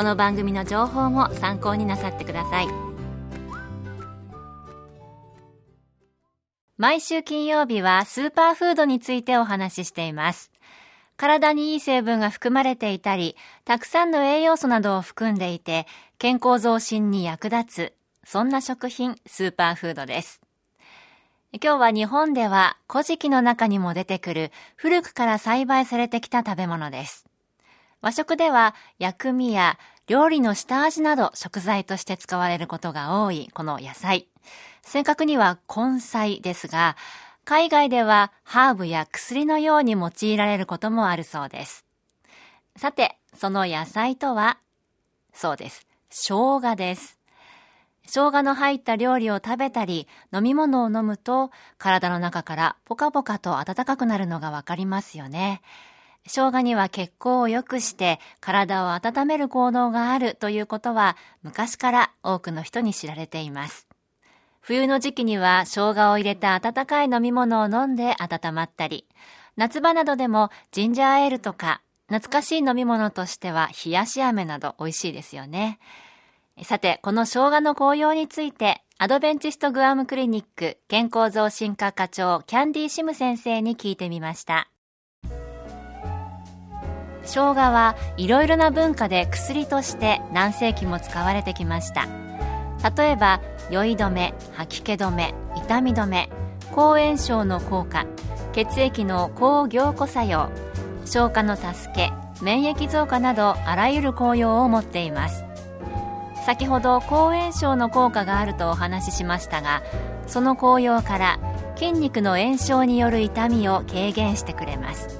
この番組の情報も参考になさってください毎週金曜日はスーパーフードについてお話ししています体にいい成分が含まれていたり、たくさんの栄養素などを含んでいて、健康増進に役立つ、そんな食品、スーパーフードです。今日は日本では古事記の中にも出てくる古くから栽培されてきた食べ物です。和食では薬味や料理の下味など食材として使われることが多いこの野菜。正確には根菜ですが、海外ではハーブや薬のように用いられることもあるそうです。さて、その野菜とは、そうです。生姜です。生姜の入った料理を食べたり、飲み物を飲むと、体の中からポカポカと暖かくなるのがわかりますよね。生姜には血行を良くして体を温める効能があるということは昔から多くの人に知られています。冬の時期には生姜を入れた温かい飲み物を飲んで温まったり、夏場などでもジンジャーエールとか懐かしい飲み物としては冷やし飴など美味しいですよね。さて、この生姜の紅葉について、アドベンチストグアムクリニック健康増進科課長キャンディーシム先生に聞いてみました。生姜はいろいろな文化で薬として何世紀も使われてきました。例えば酔い止め吐き気止め痛み止め抗炎症の効果血液の抗凝固作用消化の助け免疫増加などあらゆる効用を持っています。先ほど抗炎症の効果があるとお話ししましたがその効用から筋肉の炎症による痛みを軽減してくれます。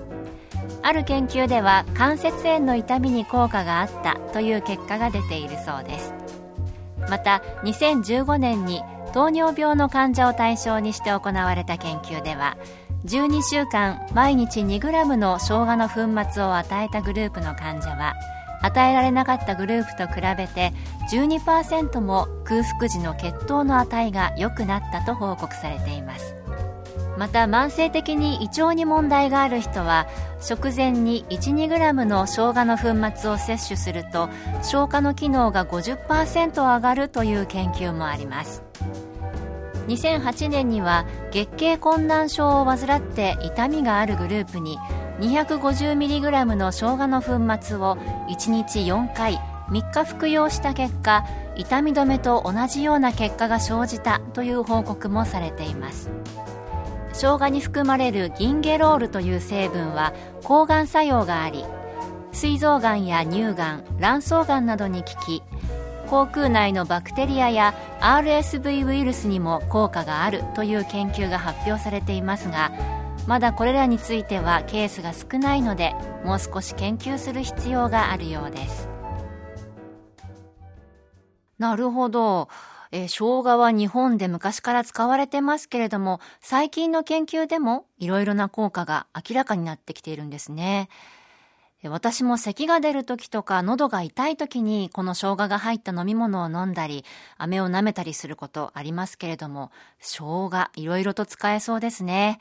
ある研究では関節炎の痛みに効果があったという結果が出ているそうです。また2015年に糖尿病の患者を対象にして行われた研究では12週間毎日 2g の生姜の粉末を与えたグループの患者は与えられなかったグループと比べて12%も空腹時の血糖の値が良くなったと報告されています。また慢性的に胃腸に問題がある人は食前に 12g の生姜の粉末を摂取すると消化の機能が50%上がるという研究もあります。2008年には月経困難症を患って痛みがあるグループに 250mg の生姜の粉末を1日4回3日服用した結果痛み止めと同じような結果が生じたという報告もされています。生姜に含まれるギンゲロールという成分は抗がん作用があり膵臓がんや乳がん卵巣がんなどに効き口腔内のバクテリアや RSV ウイルスにも効果があるという研究が発表されていますがまだこれらについてはケースが少ないのでもう少し研究する必要があるようですなるほどえー、生姜は日本で昔から使われてますけれども、最近の研究でもいろいろな効果が明らかになってきているんですね。私も咳が出る時とか喉が痛い時にこの生姜が入った飲み物を飲んだり、飴を舐めたりすることありますけれども、生姜いろいろと使えそうですね。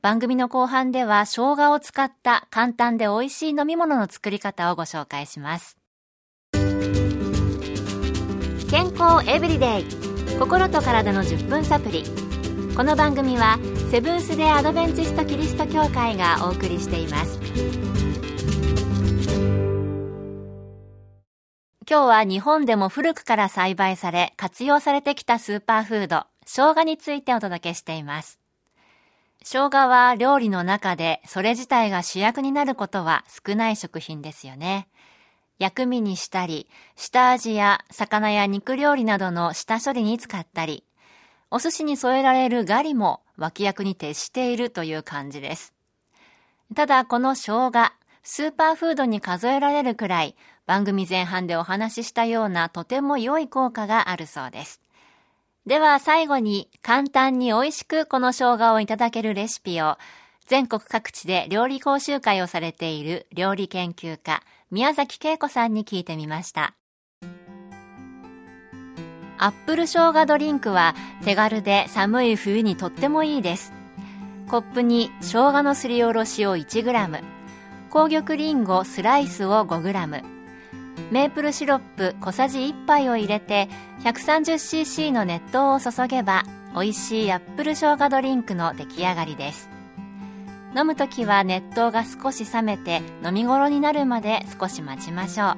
番組の後半では生姜を使った簡単で美味しい飲み物の作り方をご紹介します。健康エブリデイ。心と体の10分サプリ。この番組はセブンス・デ・アドベンチスト・キリスト教会がお送りしています。今日は日本でも古くから栽培され活用されてきたスーパーフード生姜についてお届けしています。生姜は料理の中でそれ自体が主役になることは少ない食品ですよね。薬味にしたり下味や魚や肉料理などの下処理に使ったりお寿司に添えられるガリも脇役に徹しているという感じですただこの生姜スーパーフードに数えられるくらい番組前半でお話ししたようなとても良い効果があるそうです。では最後に簡単に美味しくこの生姜をいただけるレシピを全国各地で料理講習会をされている料理研究家宮崎恵子さんに聞いてみました。アップル生姜ドリンクは手軽で寒い冬にとってもいいです。コップに生姜のすりおろしを 1g、紅玉りんごスライスを 5g メープルシロップ小さじ1杯を入れて 130cc の熱湯を注げば美味しいアップル生姜ドリンクの出来上がりです飲むときは熱湯が少し冷めて飲み頃になるまで少し待ちましょ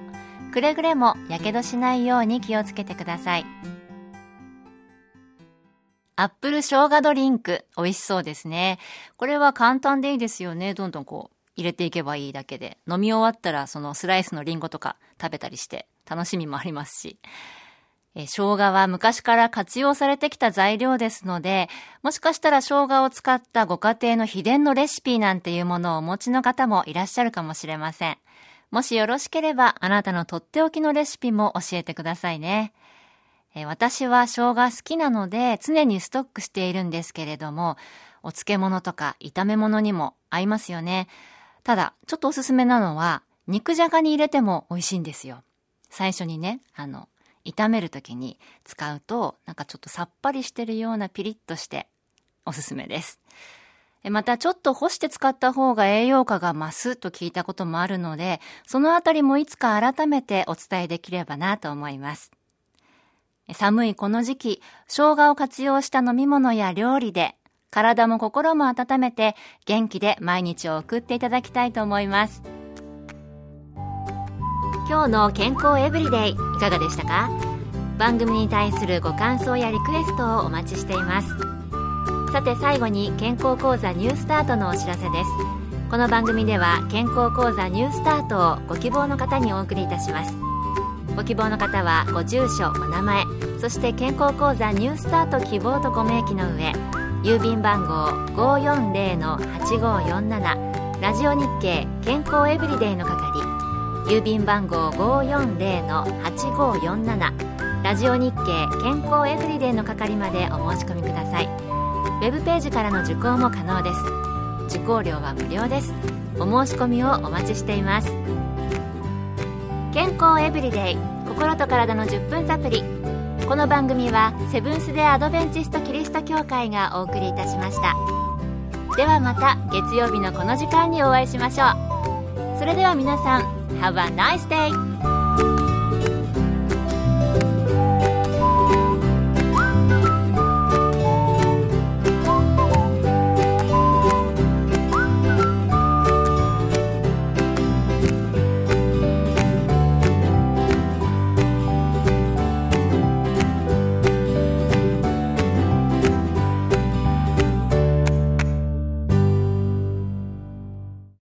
う。くれぐれもやけどしないように気をつけてください。アップル生姜ドリンク美味しそうですね。これは簡単でいいですよね。どんどんこう入れていけばいいだけで、飲み終わったらそのスライスのリンゴとか食べたりして楽しみもありますし、生姜は昔から活用されてきた材料ですので、もしかしたら生姜を使ったご家庭の秘伝のレシピなんていうものをお持ちの方もいらっしゃるかもしれません。もしよろしければあなたのとっておきのレシピも教えてくださいね。え私は生姜好きなので常にストックしているんですけれども、お漬物とか炒め物にも合いますよね。ただ、ちょっとおすすめなのは、肉じゃがに入れても美味しいんですよ。最初にね、あの、炒める時に使うと、なんかちょっとさっぱりしてるようなピリッとしておすすめです。またちょっと干して使った方が栄養価が増すと聞いたこともあるので、そのあたりもいつか改めてお伝えできればなと思います。寒いこの時期、生姜を活用した飲み物や料理で体も心も温めて元気で毎日を送っていただきたいと思います今日の健康エブリデイいかがでしたか？番組に対するご感想やリクエストをお待ちしています。さて最後に健康講座ニュースタートのお知らせです。この番組では健康講座ニュースタートをご希望の方にお送りいたします。ご希望の方はご住所お名前そして健康講座ニュースタート希望とご明記の上郵便番号540-8547ラジオ日経健康エブリデイの係。郵便番号540-8547ラジオ日経健康エブリデイの係までお申し込みください。ウェブページからの受講も可能です。受講料は無料です。お申し込みをお待ちしています。健康エブリデイ。心と体の10分サプリこの番組はセブンス・デ・アドベンチスト・キリスト教会がお送りいたしました。ではまた月曜日のこの時間にお会いしましょう。それでは皆さん Have a nice day!